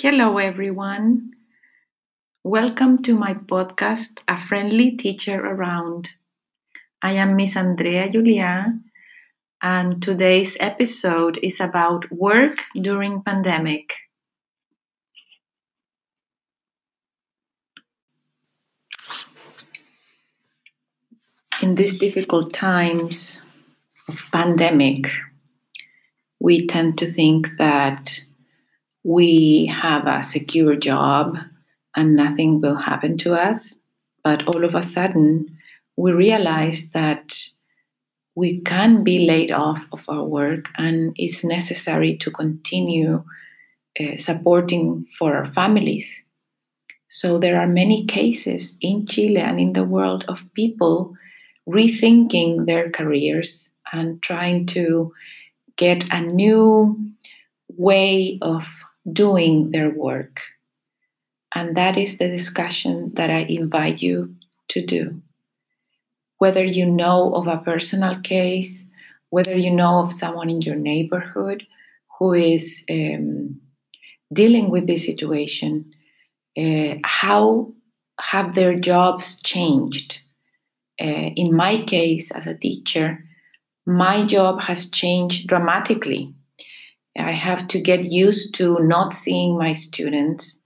Hello, everyone. Welcome to my podcast, A Friendly Teacher Around. I am Miss Andrea Julian, and today's episode is about work during pandemic. In these difficult times of pandemic, we tend to think that we have a secure job and nothing will happen to us. But all of a sudden, we realize that we can be laid off of our work and it's necessary to continue uh, supporting for our families. So there are many cases in Chile and in the world of people rethinking their careers and trying to get a new way of doing their work. And that is the discussion that I invite you to do. Whether you know of a personal case, whether you know of someone in your neighborhood who is um, dealing with this situation, uh, how have their jobs changed? Uh, in my case, as a teacher, my job has changed dramatically I have to get used to not seeing my students.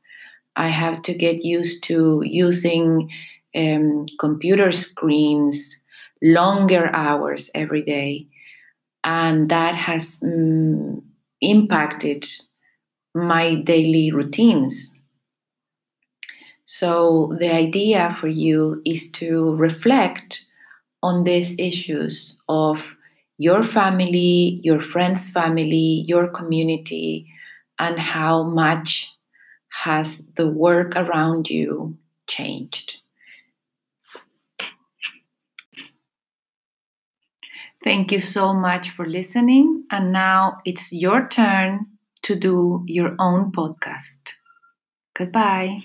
I have to get used to using um, computer screens longer hours every day. And that has um, impacted my daily routines. So, the idea for you is to reflect on these issues of your family, your friends' family, your community, and how much has the work around you changed. Thank you so much for listening. And now it's your turn to do your own podcast. Goodbye.